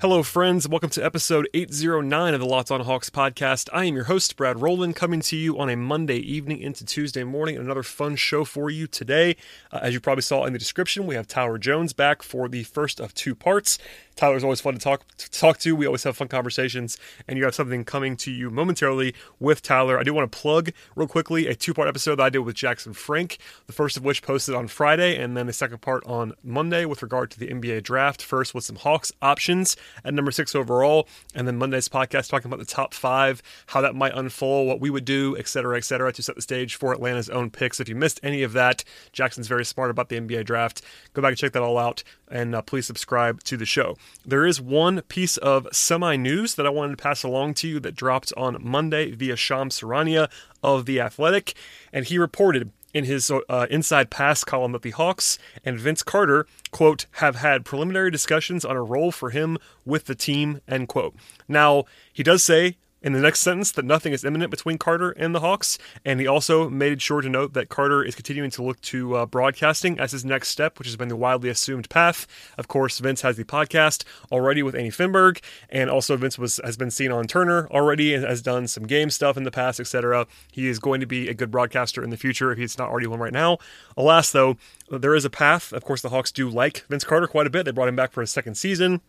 Hello, friends. Welcome to episode 809 of the Locked On Hawks podcast. I am your host, Brad Rowland, coming to you on a Monday evening into Tuesday morning. Another fun show for you today. Uh, as you probably saw in the description, we have Tyler Jones back for the first of two parts. Tyler's always fun to talk to talk to. We always have fun conversations, and you have something coming to you momentarily with Tyler. I do want to plug real quickly a two part episode that I did with Jackson Frank, the first of which posted on Friday, and then the second part on Monday with regard to the NBA draft. First with some Hawks options at number six overall, and then Monday's podcast talking about the top five, how that might unfold, what we would do, et cetera, et cetera, to set the stage for Atlanta's own picks. If you missed any of that, Jackson's very smart about the NBA draft. Go back and check that all out, and uh, please subscribe to the show. There is one piece of semi news that I wanted to pass along to you that dropped on Monday via Shams Charania of The Athletic, and he reported in his uh, inside pass column that the Hawks and Vince Carter, quote, have had preliminary discussions on a role for him with the team, end quote. Now, he does say in the next sentence that nothing is imminent between Carter and the Hawks, and he also made sure to note that Carter is continuing to look to uh, broadcasting as his next step, which has been the widely assumed path. Of course, Vince has the podcast already with Annie Finberg, and also Vince was has been seen on Turner already and has done some game stuff in the past, etc. He is going to be a good broadcaster in the future if he's not already one right now. Alas, though, there is a path. Of course, the Hawks do like Vince Carter quite a bit. They brought him back for a second season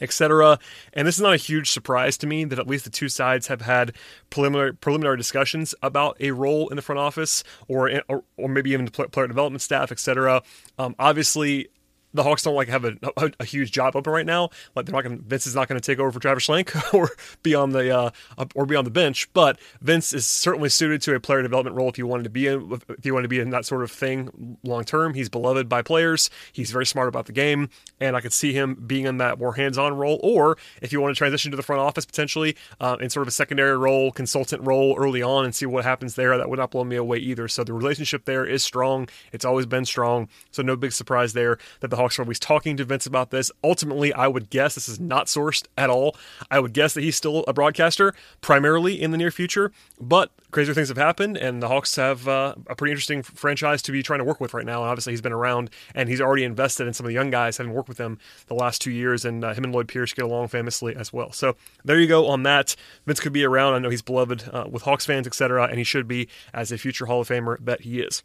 etc. And this is not a huge surprise to me that at least the two sides have had preliminary preliminary discussions about a role in the front office or or, or maybe even player development staff, etc. Um, obviously, the Hawks don't like have a, a, a, huge job open right now. Like they're not going. Vince is not going to take over for Travis Schlenk or be on the uh, or be on the bench. But Vince is certainly suited to a player development role if you wanted to be in if you want to be in that sort of thing long term. He's beloved by players. He's very smart about the game, and I could see him being in that more hands on role. Or if you want to transition to the front office potentially uh, in sort of a secondary role, consultant role early on, and see what happens there, that would not blow me away either. So the relationship there is strong. It's always been strong. So no big surprise there that the Hawks Are always talking to Vince about this. Ultimately, I would guess this is not sourced at all. I would guess that he's still a broadcaster, primarily in the near future. But crazier things have happened, and the Hawks have uh, a pretty interesting franchise to be trying to work with right now. And obviously, he's been around, and he's already invested in some of the young guys, having worked with them the last two years, and uh, him and Lloyd Pierce get along famously as well. So there you go on that. Vince could be around. I know he's beloved uh, with Hawks fans, etc., and he should be as a future Hall of Famer that he is.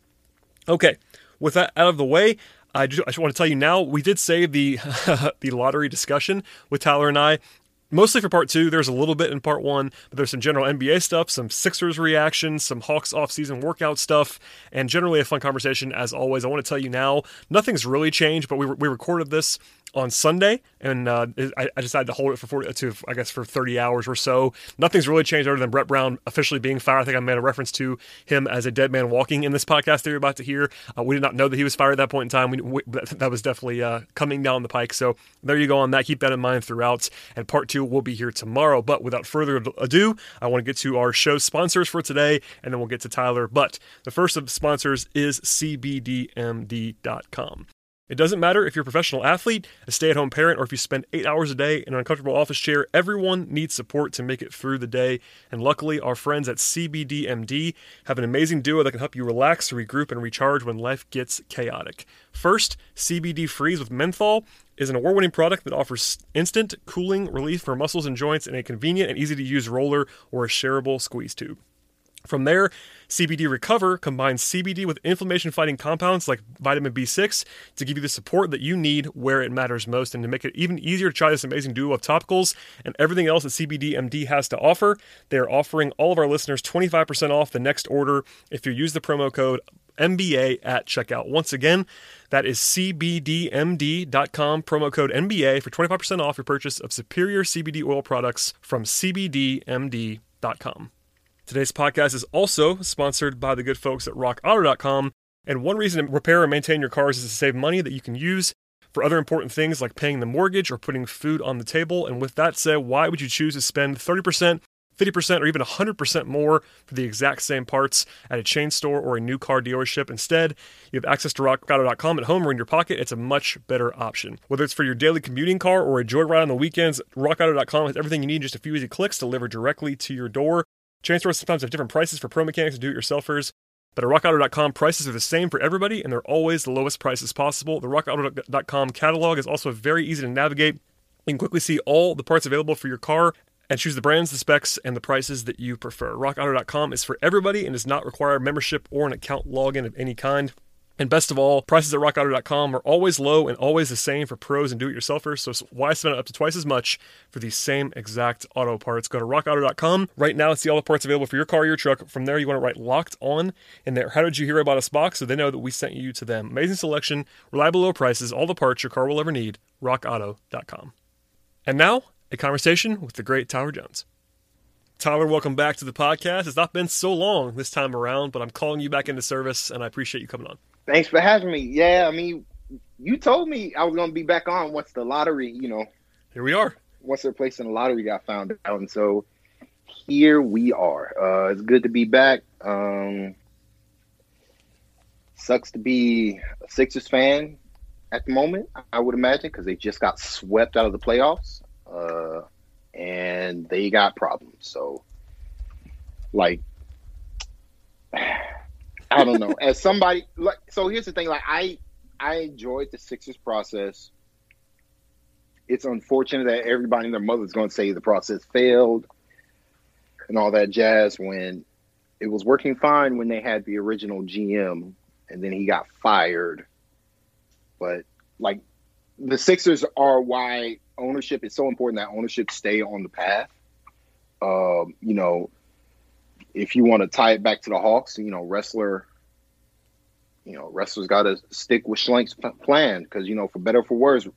Okay, with that out of the way, I just, I just want to tell you now, we did save the the lottery discussion with Tyler and I mostly for part two. There's a little bit in part one, but there's some general NBA stuff, some Sixers reactions, some Hawks offseason workout stuff, and generally a fun conversation as always. I want to tell you now, nothing's really changed, but we, we recorded this on Sunday, and uh, I, I, decided to hold it for 40, to I guess for 30 hours or so. Nothing's really changed other than Brett Brown officially being fired. I think I made a reference to him as a dead man walking in this podcast that you're about to hear. Uh, we did not know that he was fired at that point in time. We, we, that was definitely uh, coming down the pike. So there you go on that. Keep that in mind throughout. And part two will be here tomorrow. But without further ado, I want to get to our show sponsors for today, and then we'll get to Tyler. But the first of the sponsors is CBDMD.com. It doesn't matter if you're a professional athlete, a stay at home parent, or if you spend eight hours a day in an uncomfortable office chair, everyone needs support to make it through the day. And luckily, our friends at CBDMD have an amazing duo that can help you relax, regroup, and recharge when life gets chaotic. First, CBD Freeze with Menthol is an award winning product that offers instant cooling relief for muscles and joints in a convenient and easy to use roller or a shareable squeeze tube. From there, CBD Recover combines CBD with inflammation fighting compounds like vitamin B6 to give you the support that you need where it matters most and to make it even easier to try this amazing duo of topicals and everything else that CBD MD has to offer. They are offering all of our listeners 25% off the next order if you use the promo code MBA at checkout. Once again, that is CBDMD.com, promo code MBA for 25% off your purchase of superior CBD oil products from CBDMD.com. Today's podcast is also sponsored by the good folks at rockauto.com. And one reason to repair and maintain your cars is to save money that you can use for other important things like paying the mortgage or putting food on the table. And with that said, why would you choose to spend 30%, 50% or even 100% more for the exact same parts at a chain store or a new car dealership. Instead, you have access to rockauto.com at home or in your pocket. It's a much better option. Whether it's for your daily commuting car or a joyride on the weekends, rockauto.com has everything you need in just a few easy clicks delivered directly to your door. Chain stores sometimes have different prices for pro mechanics and do-it-yourselfers. But at RockAuto.com, prices are the same for everybody, and they're always the lowest prices possible. The RockAuto.com catalog is also very easy to navigate. You can quickly see all the parts available for your car and choose the brands, the specs, and the prices that you prefer. RockAuto.com is for everybody and does not require membership or an account login of any kind. And best of all, prices at rockauto.com are always low and always the same for pros and do it yourselfers. So why spend up to twice as much for these same exact auto parts? Go to rockauto.com right now and see all the parts available for your car or your truck. From there, you want to write locked on in there. How did you hear about us box so they know that we sent you to them? Amazing selection, reliable low prices, all the parts your car will ever need. Rockauto.com. And now, a conversation with the great Tyler Jones. Tyler, welcome back to the podcast. It's not been so long this time around, but I'm calling you back into service and I appreciate you coming on. Thanks for having me. Yeah, I mean, you told me I was going to be back on once the lottery, you know. Here we are. Once their place in the lottery got found out, and so here we are. Uh, it's good to be back. Um, sucks to be a Sixers fan at the moment. I would imagine because they just got swept out of the playoffs, uh, and they got problems. So, like. I don't know. As somebody like so here's the thing, like I I enjoyed the Sixers process. It's unfortunate that everybody and their mother's gonna say the process failed and all that jazz when it was working fine when they had the original GM and then he got fired. But like the Sixers are why ownership is so important that ownership stay on the path. Um, you know, if you want to tie it back to the Hawks, you know, Ressler, you know, Ressler's got to stick with Schlenk's plan because you know, for better for worse,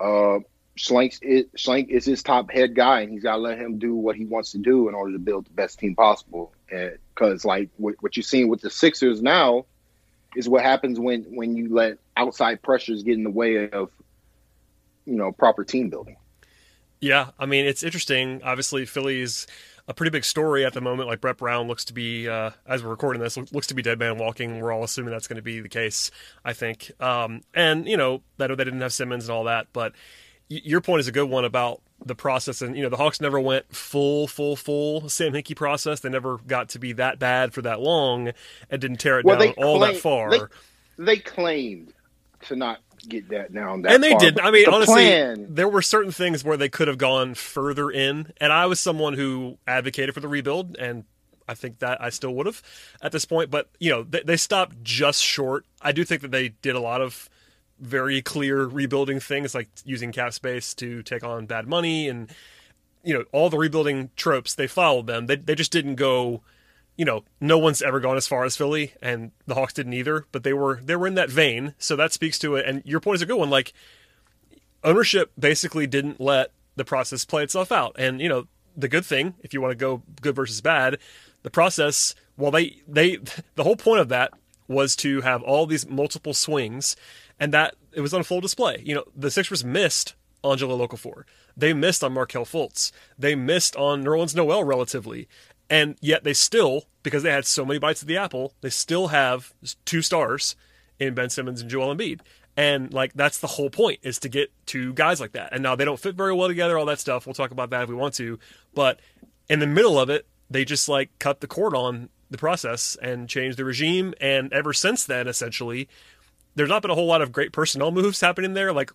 uh, Schlenk's is, Schlenk is his top head guy, and he's got to let him do what he wants to do in order to build the best team possible. Because like what, what you're seeing with the Sixers now is what happens when when you let outside pressures get in the way of you know proper team building. Yeah, I mean it's interesting. Obviously, Philly's a pretty big story at the moment. Like Brett Brown looks to be, uh, as we're recording this, looks to be dead man walking. We're all assuming that's going to be the case. I think, um, and you know, that they didn't have Simmons and all that, but your point is a good one about the process and you know the hawks never went full full full sam hinkie process they never got to be that bad for that long and didn't tear it well, down all that far they, they, claimed to not get that down that and they far, did i mean the honestly plan... there were certain things where they could have gone further in and i was someone who advocated for the rebuild and I think that I still would have at this point, but you know they, they stopped just short. I do think that they did a lot of very clear rebuilding things like using cap space to take on bad money and you know all the rebuilding tropes they followed them they, they just didn't go you know no one's ever gone as far as philly and the hawks didn't either but they were they were in that vein so that speaks to it and your point is a good one like ownership basically didn't let the process play itself out and you know the good thing if you want to go good versus bad the process well they they the whole point of that was to have all these multiple swings and that it was on full display. You know, the Sixers missed on Jahlil Okafor. They missed on Markelle Fultz. They missed on Nerlens Noel relatively. And yet they still, because they had so many bites of the apple, they still have two stars in Ben Simmons and Joel Embiid. And like that's the whole point is to get two guys like that. And now they don't fit very well together, all that stuff. We'll talk about that if we want to. But in the middle of it, they just like cut the cord on the process and changed the regime. And ever since then, essentially, there's not been a whole lot of great personnel moves happening there. Like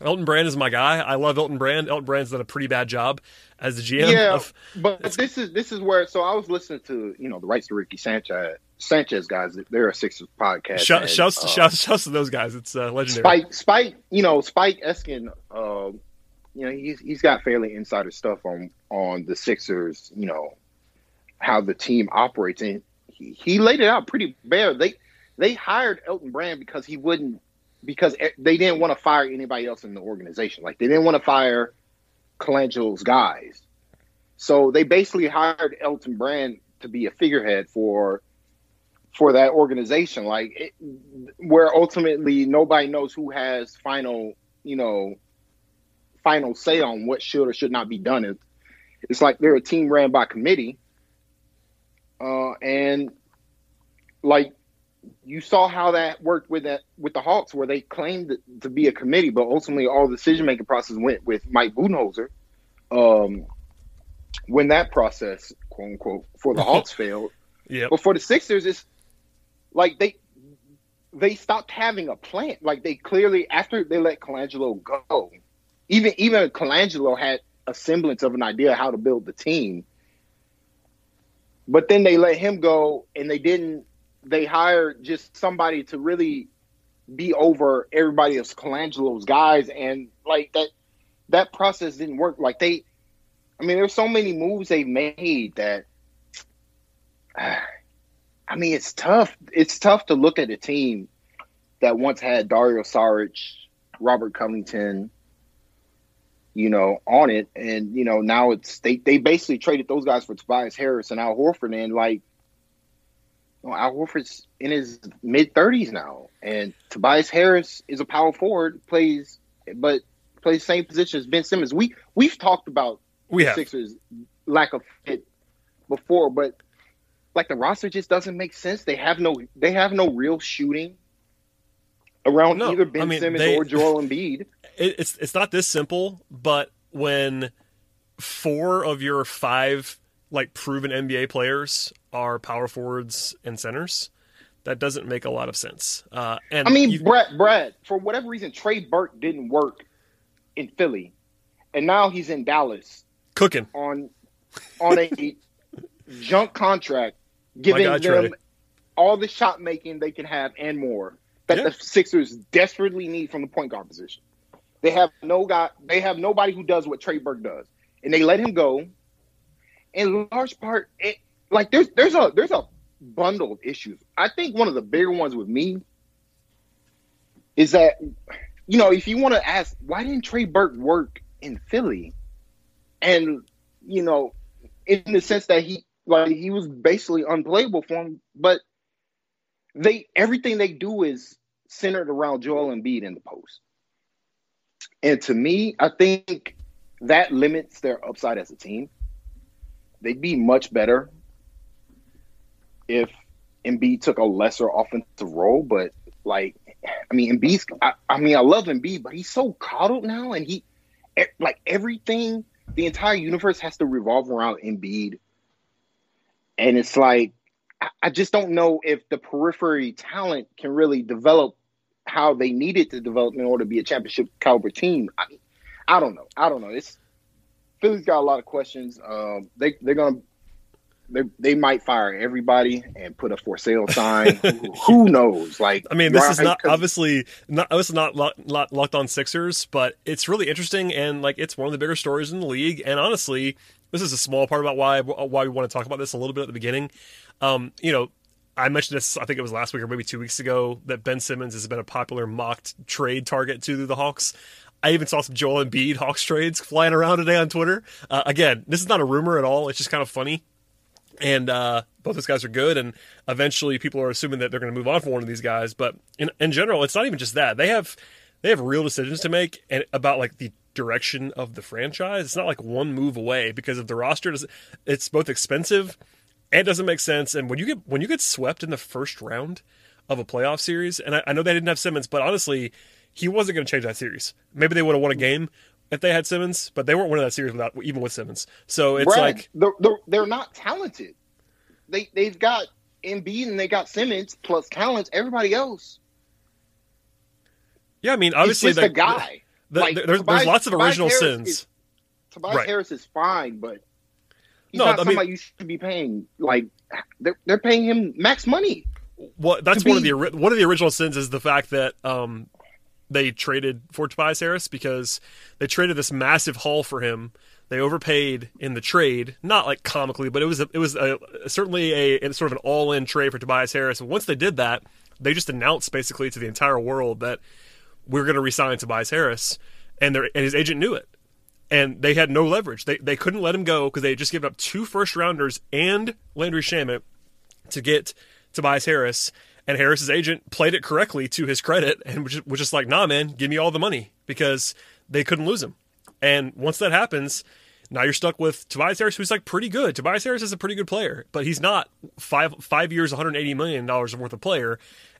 Elton Brand is my guy. I love Elton Brand. Elton Brand's done a pretty bad job as the GM. Yeah, of, but this is this is where. So I was listening to you know the rights to Ricky Sanchez Sanchez guys. They're a Sixers podcast. Shout, and, shouts, uh, shouts, shouts to those guys. It's uh, legendary. Spike, Spike, you know Spike Eskin. Uh, you know he's he's got fairly insider stuff on on the Sixers. You know how the team operates, and he, he laid it out pretty bare. They they hired Elton Brand because he wouldn't because they didn't want to fire anybody else in the organization. Like they didn't want to fire Colangelo's guys. So they basically hired Elton Brand to be a figurehead for for that organization like it, where ultimately nobody knows who has final, you know, final say on what should or should not be done in, it's like they're a team ran by committee. Uh, and like you saw how that worked with that with the Hawks, where they claimed to be a committee, but ultimately all the decision making process went with Mike Budenholzer. Um, when that process, quote unquote, for the Hawks failed. Yeah. But for the Sixers, it's like they they stopped having a plan. Like they clearly after they let Colangelo go, even even Colangelo had a semblance of an idea how to build the team. But then they let him go and they didn't they hired just somebody to really be over everybody else Colangelo's guys and like that that process didn't work. Like they I mean there's so many moves they made that I mean it's tough. It's tough to look at a team that once had Dario Saric, Robert Covington, you know, on it. And, you know, now it's they they basically traded those guys for Tobias Harris and Al Horford and like know, Al Horford's in his mid thirties now. And Tobias Harris is a power forward, plays but plays same position as Ben Simmons. We we've talked about we have Sixers lack of fit before, but like the roster just doesn't make sense. They have no they have no real shooting around No, either Ben I mean, Simmons they- or Joel Embiid. it, it's it's not this simple, but when four of your five like proven NBA players are power forwards and centers, that doesn't make a lot of sense. Uh, and I mean, you- Brad, Brad, for whatever reason, Trey Burke didn't work in Philly, and now he's in Dallas cooking. on on a junk contract, giving guy, them Trey. all the shot making they can have and more that Yeah. the Sixers desperately need from the point guard position. They have no guy. They have nobody who does what Trey Burke does, and they let him go. In large part, it, like there's there's a there's a bundle of issues. I think one of the bigger ones with me is that you know if you want to ask why didn't Trey Burke work in Philly, and you know in the sense that he like he was basically unplayable for him, but they everything they do is centered around Joel Embiid in the post. And to me, I think that limits their upside as a team. They'd be much better if Embiid took a lesser offensive role, but like I mean Embiid's I, I mean I love Embiid, but he's so coddled now and he like everything the entire universe has to revolve around Embiid. And it's like I- just don't know if the periphery talent can really develop how they need it to develop in order to be a championship caliber team. I, I don't know. I don't know. It's Philly's got a lot of questions. Um, they they're gonna they they might fire everybody and put a for sale sign. who, who knows? Like I mean, this is not obviously not this is not lo- lo- locked on Sixers, but it's really interesting and like it's one of the bigger stories in the league. And honestly, this is a small part about why why we want to talk about this a little bit at the beginning. Um, you know, I mentioned this. I think it was last week or maybe two weeks ago that Ben Simmons has been a popular mocked trade target to the Hawks. I even saw some Joel Embiid Hawks trades flying around today on Twitter. Uh, again, this is not a rumor at all. It's just kind of funny and uh, both those guys are good. And eventually, people are assuming that they're going to move on for one of these guys. But in, in general, it's not even just that they have they have real decisions to make and about like the direction of the franchise. It's not like one move away because if the roster does, it's both expensive and doesn't make sense. And when you get when you get swept in the first round of a playoff series, and I, I know they didn't have Simmons, but honestly, he wasn't going to change that series. Maybe they would have won a game. If they had Simmons, but they weren't winning that series without even with Simmons. So it's Brad, like they're, they're, they're not talented. They they've got Embiid and they got Simmons plus talents. Everybody else, Yeah, I mean, obviously, just the, guy. the- Like, there's, there's lots of Tobias original Harris sins. is- Tobias Right. Harris is fine, but he's No, not I mean- somebody you should be paying. Like they're they're paying him max money. Well, that's one of the one of the original sins is the fact that um, they traded for Tobias Harris because they traded this massive haul for him. They overpaid in the trade, not like comically, but it was a, it was a, certainly a, a sort of an all in trade for Tobias Harris. And once they did that, they just announced basically to the entire world that we're going to resign Tobias Harris, and their and his agent knew it. and they had no leverage. They they couldn't let him go because they had just given up two first rounders and Landry Shamet to get Tobias Harris. And Harris's agent played it correctly to his credit and was just, was just like, nah, man, give me all the money because they couldn't lose him. And once that happens, Now you're stuck with Tobias Harris, who's like pretty good. Tobias Harris is a pretty good player, but he's not five five years, 180 million dollars worth of player.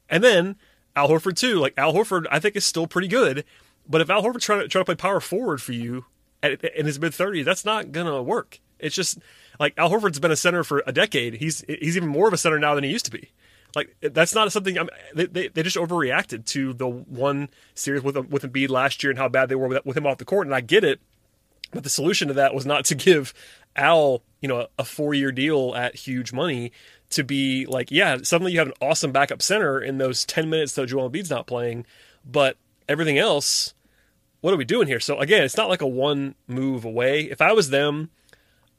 And then Al Horford too. Like Al Horford, I think is still pretty good, but if Al Horford's trying to try to play power forward for you at, in his mid 30s, that's not gonna work. It's just like Al Horford's been a center for a decade. He's he's even more of a center now than he used to be. Like that's not something I'm, they, they they just overreacted to the one series with with Embiid last year and how bad they were with, with him off the court, and I get it. But the solution to that was not to give Al, you know, a four year deal at huge money to be like, yeah, suddenly you have an awesome backup center in those 10 minutes that Joel Embiid's not playing, but everything else, what are we doing here? So again, it's not like a one move away. If I was them,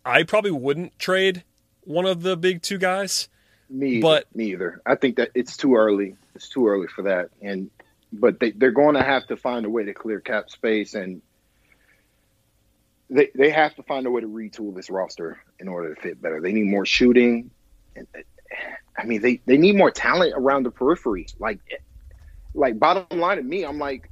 I probably wouldn't trade one of the big two guys. Me, either. But- me either. I think that it's too early. It's too early for that, and but they they're going to have to find a way to clear cap space, and they they have to find a way to retool this roster in order to fit better. They need more shooting, and I mean they they need more talent around the periphery. Like like bottom line to me, I'm like.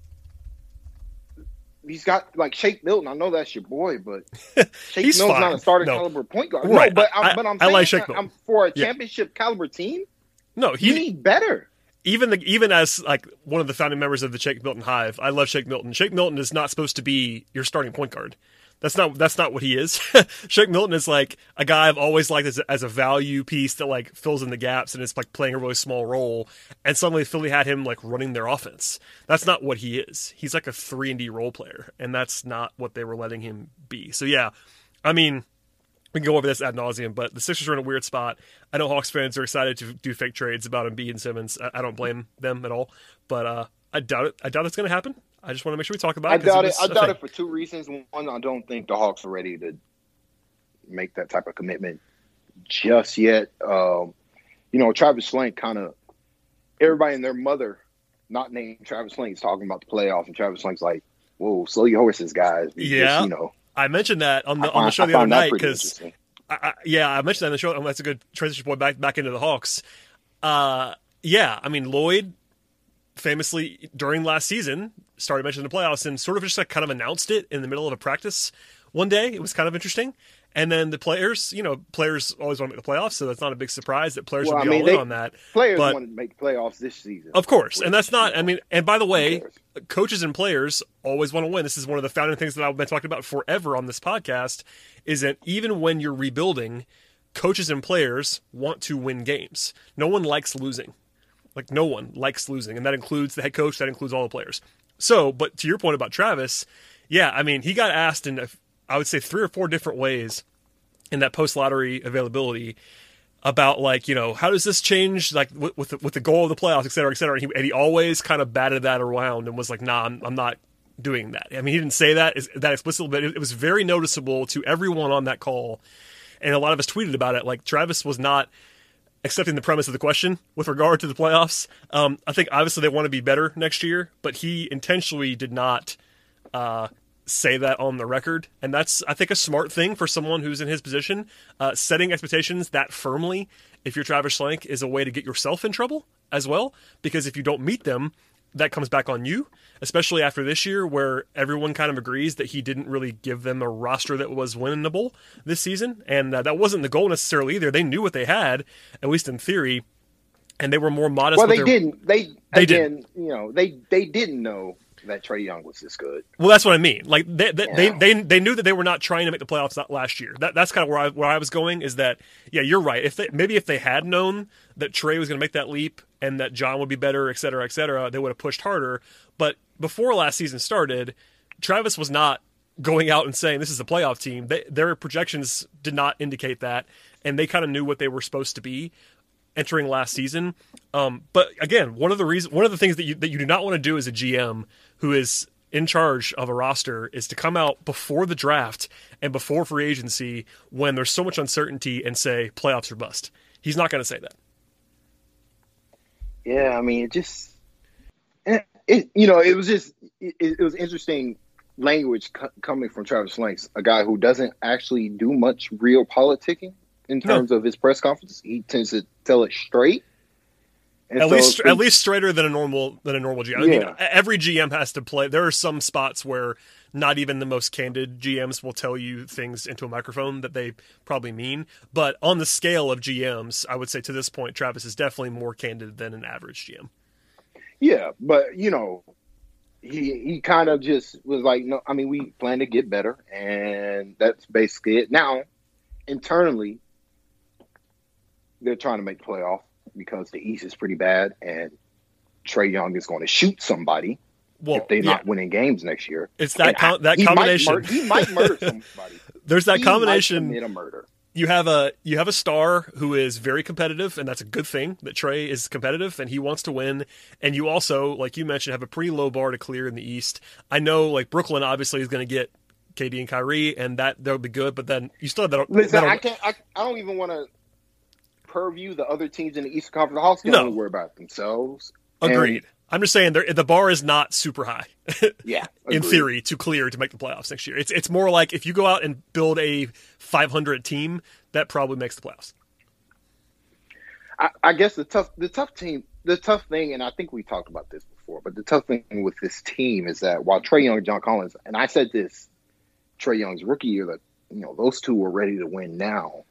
He's got like Shake Milton. I know that's your boy, but Shake Milton's not a starting No. caliber point guard. Right. No, but I- I'm, but I'm I saying like Shake I'm- for a Yeah. championship caliber team, No, he need better. even the even as like one of the founding members of the Shake Milton Hive, I love Shake Milton. Shake Milton is not supposed to be your starting point guard. That's not that's not what he is. Shake Milton is like a guy I've always liked as as a value piece that like fills in the gaps and is like playing a really small role. And suddenly Philly had him like running their offense. That's not what he is. He's like a three and D role player, and that's not what they were letting him be. So yeah, I mean. We can go over this ad nauseum, but the Sixers are in a weird spot. I know Hawks fans are excited to do fake trades about Embiid and Simmons. I, I don't blame them at all, but uh, I doubt it. I doubt it's going to happen. I just want to make sure we talk about it. I doubt it. I doubt it for two reasons. One, I don't think the Hawks are ready to make that type of commitment just yet. Um, you know, Travis Schlenk kind of everybody and their mother, not named Travis Schlenk, is talking about the playoffs, and Travis Schlenk's like, "Whoa, slow your horses, guys." We Yeah. you know, I mentioned that on the I on the show I the other night because. I, I, yeah, I mentioned that in the show. Oh, that's a good transition point back back into the Hawks. Uh, yeah, I mean Lloyd famously during last season started mentioning the playoffs and sort of just like kind of announced it in the middle of a practice one day. It was kind of interesting. And then the players, you know, players always want to make the playoffs, so that's not a big surprise that players Well, would I mean, all they- in on that. Players but- want to make playoffs this season, Of course, and that's not. I mean, and by the way, coaches and players always want to win. This is one of the founding things that I've been talking about forever on this podcast. Is that even when you're rebuilding, coaches and players want to win games. No one likes losing. Like no one likes losing, and that includes the head coach. That includes all the players. So, but to your point about Travis, yeah, I mean, he got asked in I would say three or four different ways in that post lottery availability about like you know how does this change like with with the, with the goal of the playoffs et cetera et cetera. And he, and he always kind of batted that around and was like nah I'm, I'm not doing that. I mean he didn't say that that explicitly but it, it was very noticeable to everyone on that call. And a lot of us tweeted about it like Travis was not accepting the premise of the question with regard to the playoffs um, I think obviously they want to be better next year but he intentionally did not uh, say that on the record, and that's I think a smart thing for someone who's in his position. Uh, setting expectations that firmly, if you're Travis Schlenk, is a way to get yourself in trouble as well. Because if you don't meet them, that comes back on you. Especially after this year, where everyone kind of agrees that he didn't really give them a roster that was winnable this season, and uh, that wasn't the goal necessarily either. They knew what they had, at least in theory, and they were more modest. well, they their- didn't. They They again, you know, they they didn't know that Trae Young was this good. Well, that's what I mean. Like they they, they Yeah. they they knew that they were not trying to make the playoffs last year. That that's kind of where I where I was going. Is that yeah, you're right. If they maybe if they had known that Trae was going to make that leap and that John would be better, et cetera, et cetera, they would have pushed harder. But before last season started, Travis was not going out and saying this is a playoff team. They, their projections did not indicate that, and they kind of knew what they were supposed to be entering last season. Um, but again, one of the reasons, one of the things that you that you do not want to do as a GM who is in charge of a roster is to come out before the draft and before free agency when there's so much uncertainty and say playoffs are bust. He's not going to say that. Yeah, I mean, it just, it, you know, it was just, it, it was interesting language co- coming from Travis Schlenk, a guy who doesn't actually do much real politicking in No. terms of his press conference. He tends to tell it straight. And at so least at least straighter than a normal than a normal GM. I mean, every GM has to play. There are some spots where not even the most candid GMs will tell you things into a microphone that they probably mean. But on the scale of GMs, I would say to this point, Travis is definitely more candid than an average GM. Yeah, but you know, he he kind of just was like, no, I mean, we plan to get better, and that's basically it. Now, internally, they're trying to make the playoff because the East is pretty bad, and Trae Young is going to shoot somebody Well, if they're yeah, not winning games next year. it's that com- that he might combination. mur- he might murder somebody. There's that He might combination. commit a murder. You have a you have a star who is very competitive and that's a good thing that Trae is competitive and he wants to win and you also like you mentioned have a pretty low bar to clear in the East. I know like Brooklyn obviously is going to get KD and Kyrie and that that would be good but then you still have that Listen, that'll- I can't. I, I don't even want to purview the other teams in the Eastern Conference. The Hawks can No. only worry about themselves. And- agreed. I'm just saying the bar is not super high Yeah, in agreed. theory to clear to make the playoffs next year. It's it's more like if you go out and build a 500 team that probably makes the playoffs. I, I guess the tough the tough team the tough thing, and I think we talked about this before, but the tough thing with this team is that while Trae Young and John Collins, and I said this Trae Young's rookie year that you know those two were ready to win now,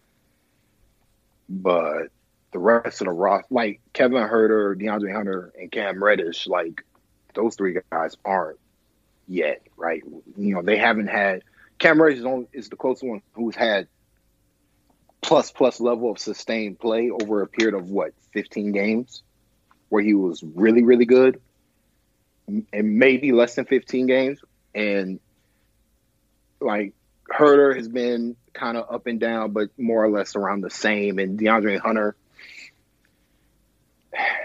but the rest of the roster, like Kevin Huerter, DeAndre Hunter, and Cam Reddish, like those three guys aren't yet, right? You know they haven't had Cam Reddish is, is the closest one who's had plus plus level of sustained play over a period of what 15 games where he was really really good and maybe less than 15 games and like Huerter has been kind of up and down but more or less around the same and DeAndre Hunter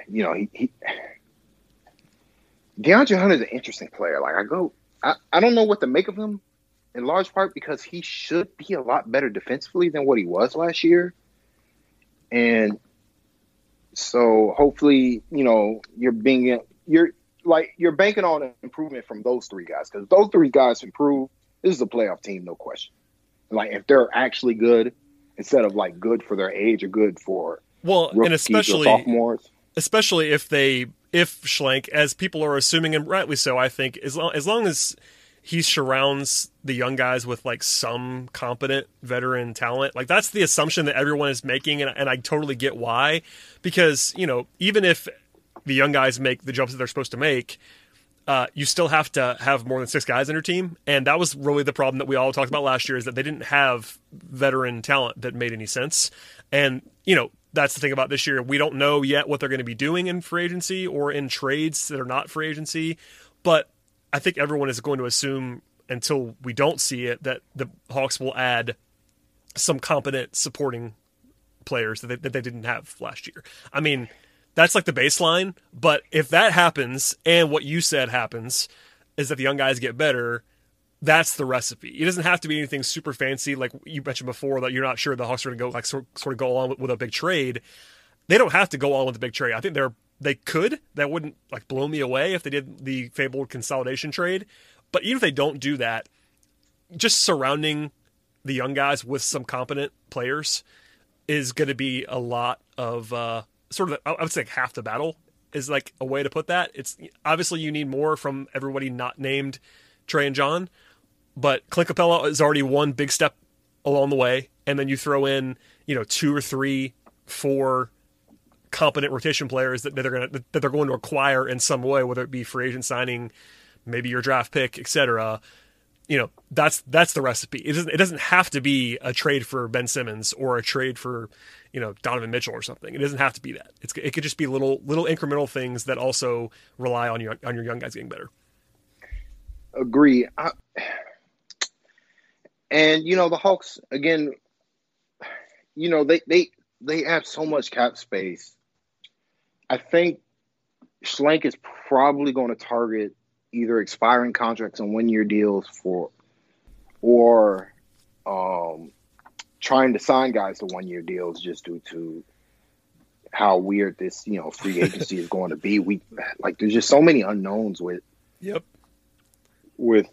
you know he, he DeAndre Hunter is an interesting player like I go I, I don't know what to make of him in large part because he should be a lot better defensively than what he was last year. And so hopefully, you know, you're being you're like you're banking on an improvement from those three guys because those three guys improve. This is a playoff team, no question. Like if they're actually good instead of like good for their age or good for Well, and especially sophomores. Especially if they if Schlenk, as people are assuming, and rightly so, I think as long as long as he surrounds the young guys with like some competent veteran talent, like that's the assumption that everyone is making, and, and I totally get why, because you know even if the young guys make the jumps that they're supposed to make. Uh, you still have to have more than six guys in your team, and that was really the problem that we all talked about last year. Is that they didn't have veteran talent that made any sense, and you know that's the thing about this year. We don't know yet what they're going to be doing in free agency or in trades that are not free agency, but I think everyone is going to assume until we don't see it that the Hawks will add some competent supporting players that they, that they didn't have last year. I mean, that's like the baseline, but if that happens and what you said happens is that the young guys get better, that's the recipe. It doesn't have to be anything super fancy, like you mentioned before that you're not sure the Hawks are going to go like sort, of go along with, a big trade. They don't have to go on with a big trade. I think they're they could. That wouldn't like blow me away if they did the fabled consolidation trade. But even if they don't do that, just surrounding the young guys with some competent players is going to be a lot of uh, sort of I would say half the battle is like a way to put that. It's obviously you need more from everybody not named Trae and John, but Clint Capela is already one big step along the way, and then you throw in you know two or three, four competent rotation players that, that they're going to that they're going to acquire in some way, whether it be free agent signing, maybe your draft pick, etc. You know that's that's the recipe. It doesn't it doesn't have to be a trade for Ben Simmons or a trade for you know Donovan Mitchell or something. It doesn't have to be that. It's it could just be little little incremental things that also rely on your on your young guys getting better. Agree. I, and you know the Hawks again. You know they they they have so much cap space. I think Schlenk is probably going to target either expiring contracts and one year deals for, or um, trying to sign guys to one year deals just due to how weird this you know free agency is going to be. We like there's just so many unknowns with Yep. with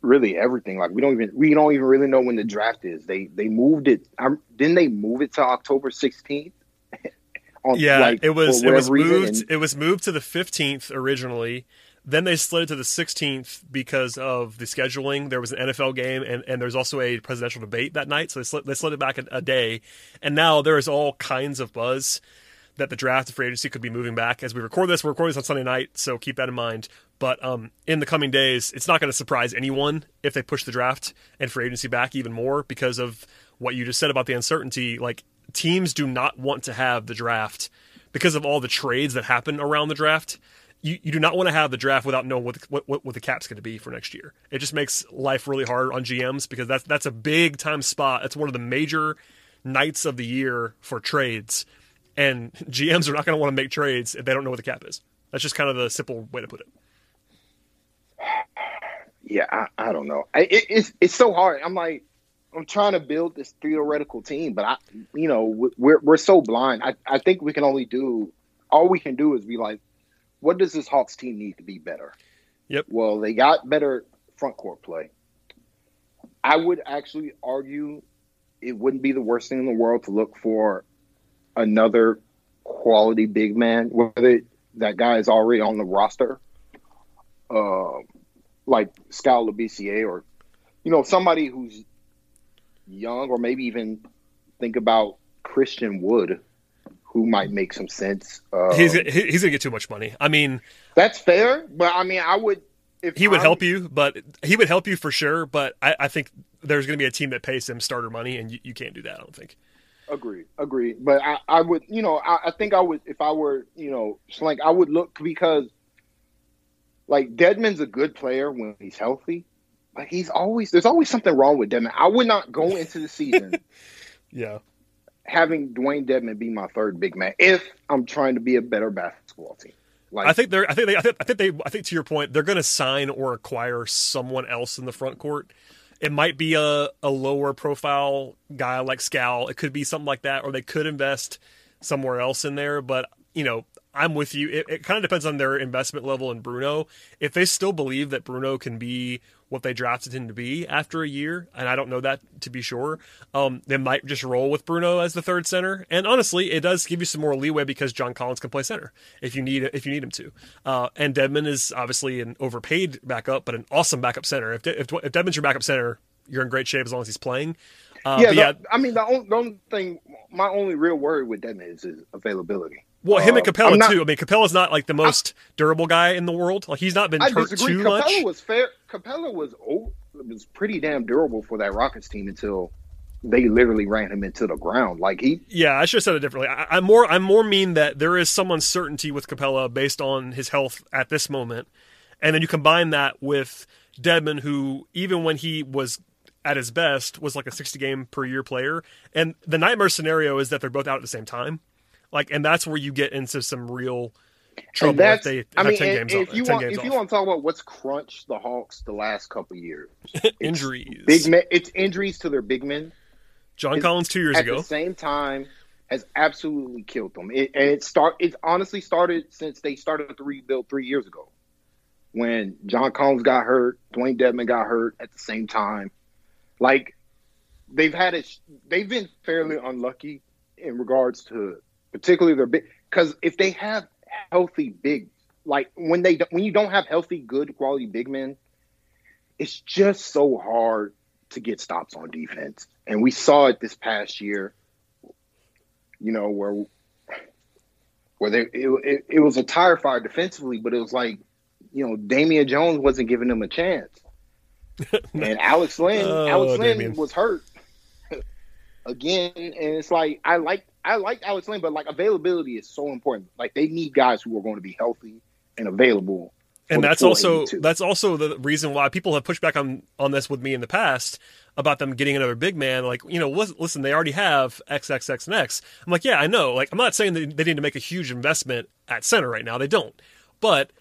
really everything. Like we don't even we don't even really know when the draft is. They they moved it. Um, didn't they move it to October 16th? On, Yeah, like, it was it was moved and- it was moved to the 15th originally. Then they slid it to the 16th because of the scheduling. There was an NFL game and, and there's also a presidential debate that night, so they slid, they slid it back a, a day. And now there is all kinds of buzz that the draft and free agency could be moving back. As we record this, we're recording this on Sunday night, so keep that in mind. But um, in the coming days, it's not going to surprise anyone if they push the draft and free agency back even more because of what you just said about the uncertainty. Like teams do not want to have the draft because of all the trades that happen around the draft. You, you do not want to have the draft without knowing what the, what, what, the cap's going to be for next year. It just makes life really hard on GMs because that's that's a big time spot. That's one of the major nights of the year for trades, and GMs are not going to want to make trades if they don't know what the cap is. That's just kind of the simple way to put it. yeah, I, I don't know. I, it, it's it's so hard. I'm like, I'm trying to build this theoretical team, but I, you know, we're we're so blind. I, I think we can only do all we can do is be like, what does this Hawks team need to be better? Yep. Well, they got better front court play. I would actually argue it wouldn't be the worst thing in the world to look for another quality big man, whether that guy is already on the roster, uh, like Skal Labissiere or, you know, somebody who's young, or maybe even think about Christian Wood, who might make some sense. Uh, He's he's going to get too much money. I mean, that's fair, but I mean, I would. If he would I'm- help you, but he would help you for sure. But I, I think there's going to be a team that pays him starter money, and you, you can't do that. I don't think. Agree, agree. But I, I would, you know, I, I think I would, if I were, you know, Schlenk, I would look because, like, Dedmon's a good player when he's healthy. Like, he's always, there's always something wrong with Dedmon. I would not go into the season Yeah. Having Dewayne Dedmon be my third big man if I'm trying to be a better basketball team. Like, I think they're. I think they. I think, I think they. I think to your point, they're going to sign or acquire someone else in the front court. It might be a, a lower profile guy like Skal. It could be something like that, or they could invest somewhere else in there. But you know, I'm with you. It, it kind of depends on their investment level in Bruno. If they still believe that Bruno can be what they drafted him to be after a year, and I don't know that to be sure, um, they might just roll with Bruno as the third center. And honestly, it does give you some more leeway because John Collins can play center if you need if you need him to. Uh, and Dedmon is obviously an overpaid backup, but an awesome backup center. If if, if Dedmon's your backup center, you're in great shape as long as he's playing. Uh, yeah, the- yeah, I mean, the only, the only thing, my only real worry with Dedmon is his availability. Well, him and Uh, Capela not- too. I mean, Capela's not like the most durable guy in the world. Like he's not been I hurt disagree. too Capela much. was fair. Capela was was pretty damn durable for that Rockets team until they literally ran him into the ground. Like he, Yeah, I should have said it differently. I, I'm more I'm more mean that there is some uncertainty with Capela based on his health at this moment, and then you combine that with Dedmon, who even when he was at his best was like a 60 game per year player, and the nightmare scenario is that they're both out at the same time, like, and that's where you get into some real trouble if they I mean, 10 games and off. if you 10 want, games if you want to talk about what's crunched the Hawks the last couple years, injuries, big men. It's injuries to their big men. John is- Collins two years at ago. At the same time has absolutely killed them. It, and it start. It honestly started since they started the rebuild three years ago, when John Collins got hurt, Dewayne Dedmon got hurt at the same time. Like they've had it. They've been fairly unlucky in regards to particularly their big. Because if they have healthy big, like when they when you don't have healthy, good quality big men, it's just so hard to get stops on defense. And we saw it this past year, you know, where where they, it, it, it was a tire fire defensively, but it was like, you know, Damian Jones wasn't giving them a chance. and Alex Len, Oh, Alex Len Damian. was hurt again. And it's like I like I like Alex Len, but like availability is so important. Like they need guys who are going to be healthy and available. and that's also that's also the reason why people have pushed back on on this with me in the past about them getting another big man. Like, you know, listen, they already have X, X, X, and X. I'm like, yeah, I know. Like, I'm not saying that they need to make a huge investment at center right now. They don't. But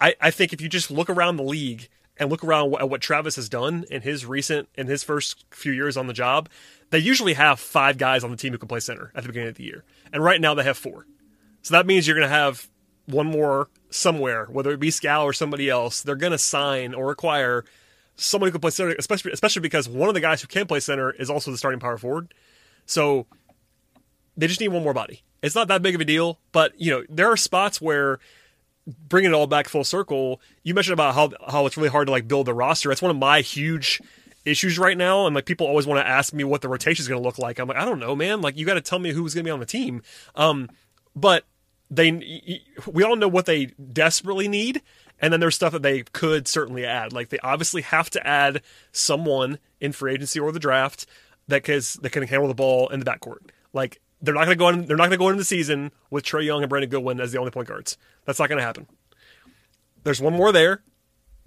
I, I think if you just look around the league and look around at what Travis has done in his recent in his first few years on the job, they usually have five guys on the team who can play center at the beginning of the year. And right now they have four. So that means you're going to have one more somewhere, whether it be Skal or somebody else. They're going to sign or acquire someone who can play center, especially especially because one of the guys who can play center is also the starting power forward. So they just need one more body. It's not that big of a deal, but you know there are spots where bringing it all back full circle. You mentioned about how how it's really hard to like build the roster. That's one of my huge issues right now, and like people always want to ask me what the rotation is going to look like. I'm like, I don't know, man. Like you got to tell me who's going to be on the team. Um, but they, we all know what they desperately need, and then there's stuff that they could certainly add. Like they obviously have to add someone in free agency or the draft that can that can handle the ball in the backcourt. Like they're not going to go in. They're not going to go into the season with Trae Young and Brandon Goodwin as the only point guards. That's not going to happen. There's one more there,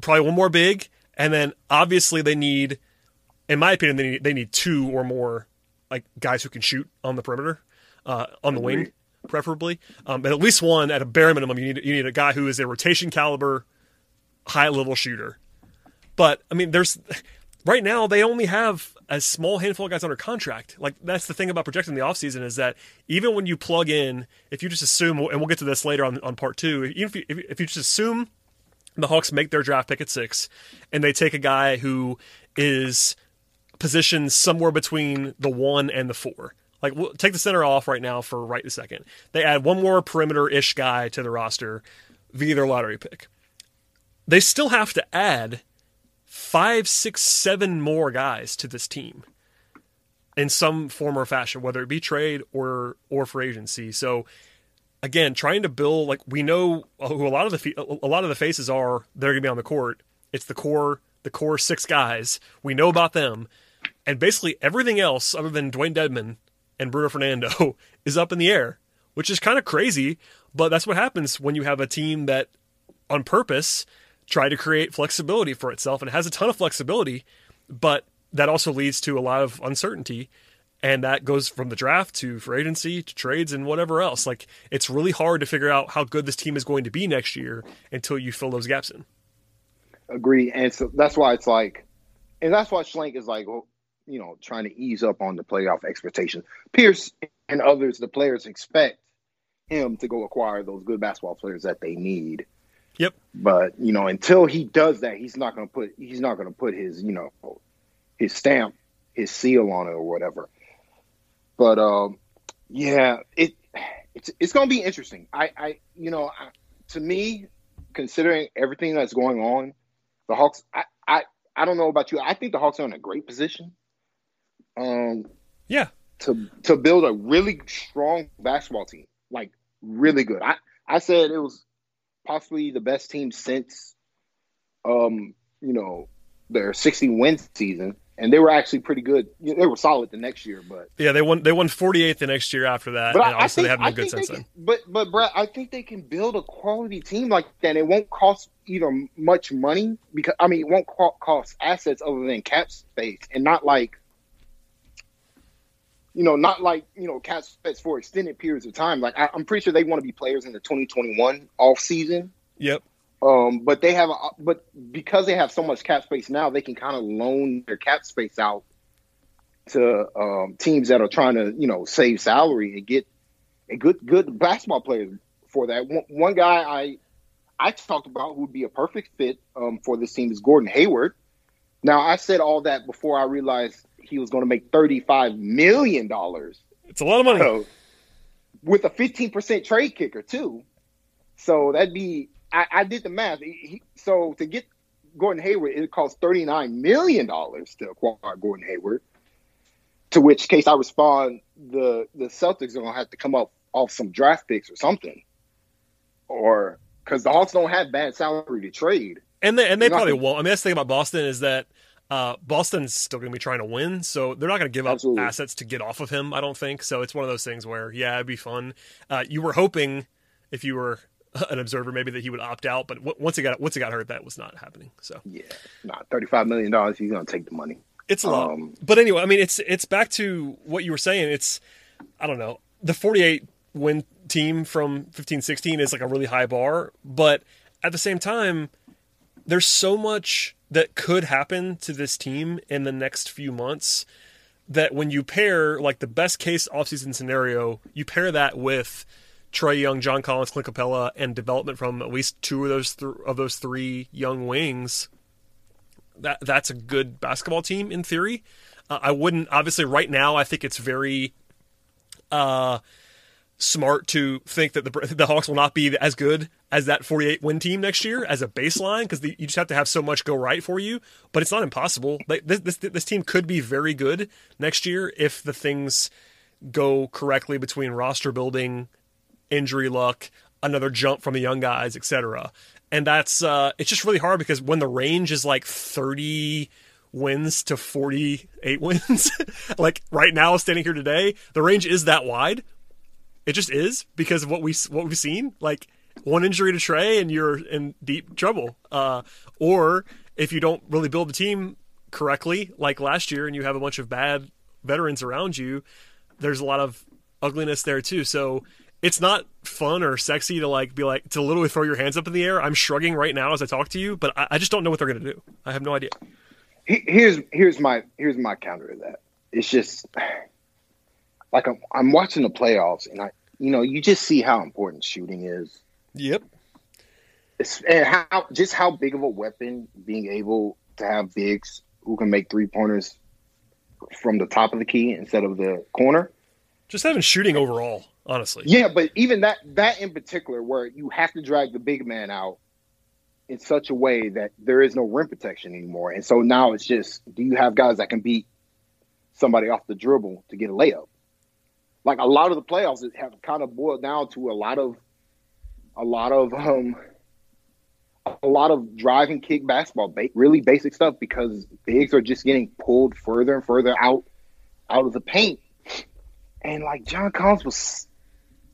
probably one more big, and then obviously they need, in my opinion, they need, they need two or more like guys who can shoot on the perimeter, uh, on the wing, preferably. Um, but at least one at a bare minimum, you need you need a guy who is a rotation caliber, high level shooter. But I mean, there's right now they only have a small handful of guys under contract. Like that's the thing about projecting the offseason is that even when you plug in, if you just assume, and we'll get to this later on on part two, even if you, if you just assume the Hawks make their draft pick at six, and they take a guy who is positioned somewhere between the one and the four. Like, we'll take the center off right now for right a second. They add one more perimeter ish guy to the roster via their lottery pick. They still have to add five, six, seven more guys to this team in some form or fashion, whether it be trade or or free agency. So again, trying to build like we know who a lot of the a lot of the faces are. They're going to be on the court. It's the core the core six guys. We know about them, and basically everything else other than Dewayne Dedmon and Bruno Fernando is up in the air, which is kind of crazy. But that's what happens when you have a team that, on purpose, try to create flexibility for itself and it has a ton of flexibility, but that also leads to a lot of uncertainty and that goes from the draft to free agency to trades and whatever else. Like it's really hard to figure out how good this team is going to be next year until you fill those gaps in. Agree, and so that's why it's like, and that's why Schlenk is like, well, you know, trying to ease up on the playoff expectations. Pierce and others, the players expect him to go acquire those good basketball players that they need. Yep. But you know, until he does that, he's not going to put he's not going to put his you know his stamp, his seal on it or whatever. But um, yeah, it it's it's going to be interesting. I I you know I, to me, considering everything that's going on, the Hawks. I I I don't know about you. I think the Hawks are in a great position. Um. Yeah. To to build a really strong basketball team, like really good. I I said it was possibly the best team since, um, you know, their 60 win season, and they were actually pretty good. They were solid the next year, but yeah, they won. They won 48 the next year after that. But and I, obviously, think, they haven't been good since can, then. But but Brad, I think they can build a quality team like that. It won't cost either much money because I mean, it won't cost assets other than cap space, and not like you know, not like you know, cap space for extended periods of time. Like I, am pretty sure they want to be players in the 2021 off season. Yep. Um, but they have, a, but because they have so much cap space now, they can kind of loan their cap space out to um, teams that are trying to, you know, save salary and get a good, good basketball player for that. One, one guy I, I talked about who would be a perfect fit um, for this team is Gordon Hayward. Now I said all that before I realized he was going to make thirty-five million dollars. It's a lot of money. So, with a fifteen percent trade kicker too. So that'd be I, I did the math. He, so to get Gordon Hayward, it costs thirty nine million dollars to acquire Gordon Hayward. To which case, I respond: the the Celtics are gonna have to come up off some draft picks or something, or because the Hawks don't have bad salary to trade. And they and they probably won't. I mean, that's the thing about Boston is that uh, Boston's still going to be trying to win, so they're not going to give up Absolutely. assets to get off of him. I don't think so. It's one of those things where, yeah, it'd be fun. Uh, you were hoping, if you were an observer, maybe that he would opt out, but once he got once he got hurt, that was not happening. So yeah, not thirty five million dollars. He's going to take the money. It's a lot, um, but anyway, I mean, it's it's back to what you were saying. It's I don't know the forty eight win team from fifteen sixteen is like a really high bar, but at the same time, there's so much that could happen to this team in the next few months that when you pair like the best case offseason scenario, you pair that with Trae Young, John Collins, Clint Capela, and development from at least two of those th- of those three young wings. That that's a good basketball team in theory. Uh, I wouldn't obviously right now. I think it's very uh, smart to think that the the Hawks will not be as good as that 48 win team next year as a baseline because you just have to have so much go right for you. But it's not impossible. This, this this team could be very good next year if the things go correctly between roster building, injury luck, another jump from the young guys, etc. And that's uh, it's just really hard because when the range is like 30 wins to 48 wins, like right now standing here today, the range is that wide it just is because of what we what we've seen. Like one injury to Trae and you're in deep trouble. Uh, or if you don't really build the team correctly, like last year, and you have a bunch of bad veterans around you, there's a lot of ugliness there too. So it's not fun or sexy to like be like to literally throw your hands up in the air. I'm shrugging right now as I talk to you, but I, I just don't know what they're gonna do. I have no idea. Here's here's my here's my counter to that. It's just like I'm, I'm watching the playoffs and I, you know, you just see how important shooting is. Yep. It's, and how just how big of a weapon being able to have bigs who can make three pointers from the top of the key instead of the corner. Just having shooting overall, honestly. Yeah, but even that that in particular, where you have to drag the big man out in such a way that there is no rim protection anymore, and so now it's just do you have guys that can beat somebody off the dribble to get a layup? Like a lot of the playoffs have kind of boiled down to a lot of a lot of um a lot of drive and kick basketball, really basic stuff because bigs are just getting pulled further and further out out of the paint. And like John Collins was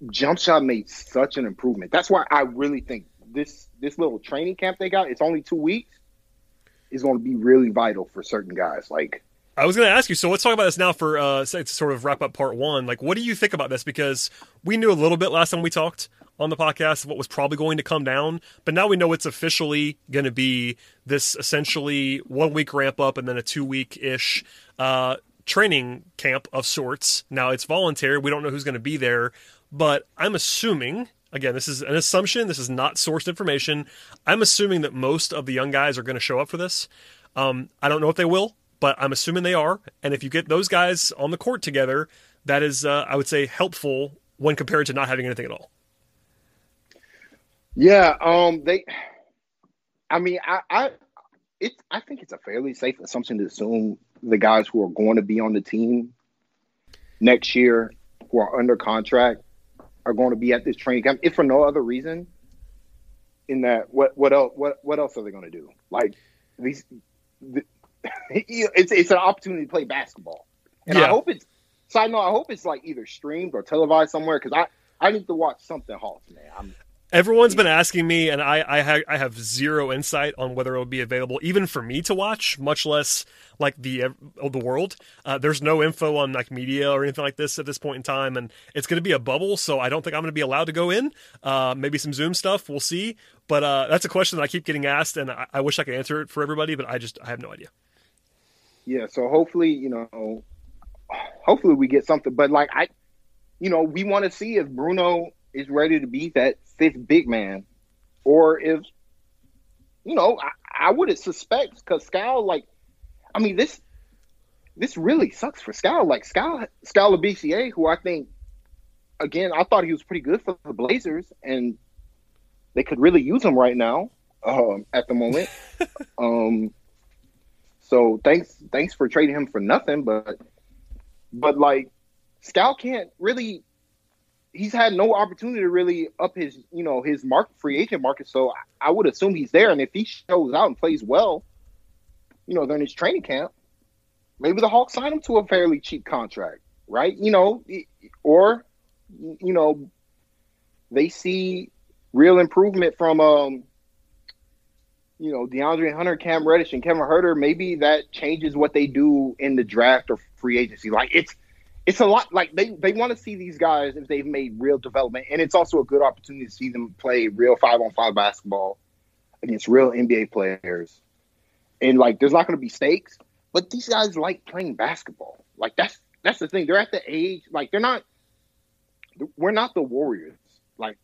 jump shot made such an improvement. That's why I really think this this little training camp they got, it's only two weeks, is going to be really vital for certain guys. Like I was going to ask you. So let's talk about this now for uh, to sort of wrap up part one. Like, what do you think about this? Because we knew a little bit last time we talked on the podcast what was probably going to come down, but now we know it's officially going to be this essentially one week ramp up and then a two week ish uh, training camp of sorts. Now it's voluntary. We don't know who's going to be there, but I'm assuming. Again, this is an assumption. This is not sourced information. I'm assuming that most of the young guys are going to show up for this. Um, I don't know if they will but I'm assuming they are. And if you get those guys on the court together, that is, uh, I would say, helpful when compared to not having anything at all. Yeah, um, they. I mean, I, I, it, I think it's a fairly safe assumption to assume the guys who are going to be on the team next year, who are under contract, are going to be at this training camp, if for no other reason. In that, what what else? What what else are they going to do? Like these, it's it's an opportunity to play basketball, and yeah. I hope it's. Side note, I hope it's like either streamed or televised somewhere because I I need to watch something Hawks, man. I'm, Everyone's been asking me, and I I, ha- I, have zero insight on whether it will be available, even for me to watch, much less like the uh, the world. Uh, there's no info on like media or anything like this at this point in time, and it's going to be a bubble, so I don't think I'm going to be allowed to go in. Uh, maybe some Zoom stuff, we'll see. But uh, that's a question that I keep getting asked, and I, I wish I could answer it for everybody, but I just I have no idea yeah, so hopefully, you know, hopefully we get something. But like I, you know, we want to see if Bruno is ready to be that fifth big man, or if, you know, I, I would suspect because Skal, like, I mean this, this really sucks for Skal. Like Skal, Skal Labissiere, who I think, again, I thought he was pretty good for the Blazers, and they could really use him right now um, at the moment. um, so thanks thanks for trading him for nothing, but but like Skal can't really he's had no opportunity to really up his you know his market free agent market. So I would assume he's there, and if he shows out and plays well, you know, during his training camp, maybe the Hawks sign him to a fairly cheap contract, right? You know, or you know, they see real improvement from um you know, DeAndre Hunter, Cam Reddish, and Kevin Huerter, maybe that changes what they do in the draft or free agency. Like it's it's a lot like they, they want to see these guys if they've made real development. And it's also a good opportunity to see them play real five on five basketball against real NBA players. And like there's not gonna be stakes, but these guys like playing basketball. Like that's that's the thing. They're at the age like they're not we're not the Warriors. Like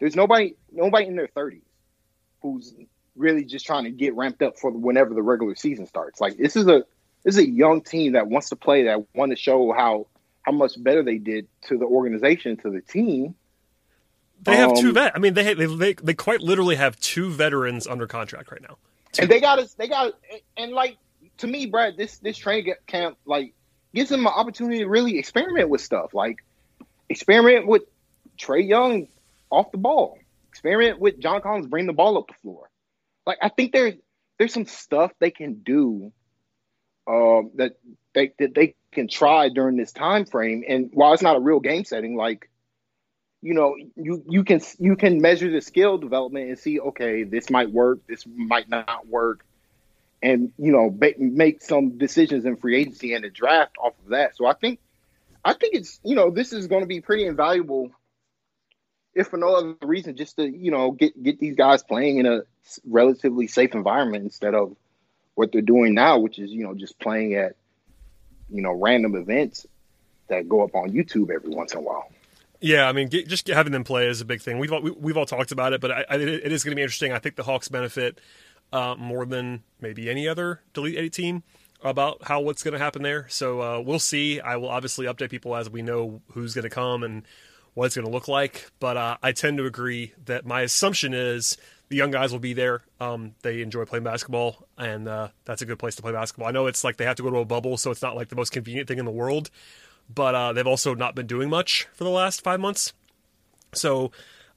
there's nobody nobody in their thirties who's really just trying to get ramped up for whenever the regular season starts. Like this is a this is a young team that wants to play, that want to show how how much better they did to the organization, to the team. They have two Um, vet. I mean, they, they they they quite literally have two veterans under contract right now. and they got us. They got and like to me, Brad. This this training camp like gives them an opportunity to really experiment with stuff. Like experiment with Trae Young off the ball. Experiment with John Collins bring the ball up the floor. Like I think there's there's some stuff they can do um, that they that they can try during this time frame. And while it's not a real game setting, like you know, you you can you can measure the skill development and see, okay, this might work, this might not work, and you know, ba- make some decisions in free agency and the draft off of that. So I think, I think it's you know, this is going to be pretty invaluable, if for no other reason, just to you know get get these guys playing in a relatively safe environment instead of what they're doing now, which is you know just playing at you know random events that go up on YouTube every once in a while. Yeah, I mean, get, just having them play is a big thing. We've all, we, we've all talked about it, but I, I, it is going to be interesting. I think the Hawks benefit uh, more than maybe any other Delete Eight team about how what's going to happen there. So uh, we'll see. I will obviously update people as we know who's going to come and what it's going to look like. But uh, I tend to agree that my assumption is the young guys will be there. Um, they enjoy playing basketball, and uh, that's a good place to play basketball. I know it's like they have to go to a bubble, so it's not like the most convenient thing in the world. But uh, they've also not been doing much for the last five months. So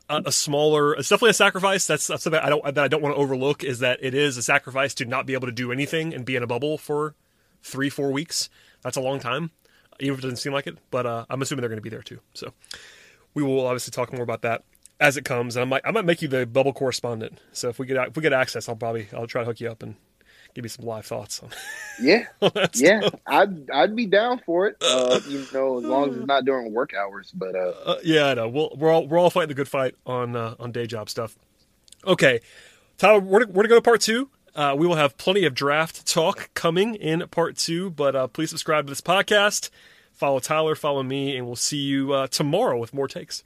a, a smaller, it's definitely a sacrifice. That's, that's something I don't that I don't want to overlook. Is that it is a sacrifice to not be able to do anything and be in a bubble for three, four weeks. That's a long time, even if it doesn't seem like it. But uh, I'm assuming they're going to be there too. So we will obviously talk more about that as it comes. And I might I might make you the bubble correspondent. So if we get if we get access, I'll probably I'll try to hook you up and give you some live thoughts on, Yeah, on yeah, stuff. I'd I'd be down for it. Uh, you know, as long as it's not during work hours. But uh, Uh, yeah, I know. We'll, we're all we're all fighting the good fight on uh, on day job stuff. Okay, Tyler, we're to, we're to go to part two. Uh, we will have plenty of draft talk coming in part two, but uh, please subscribe to this podcast. Follow Tyler, follow me, and we'll see you uh, tomorrow with more takes.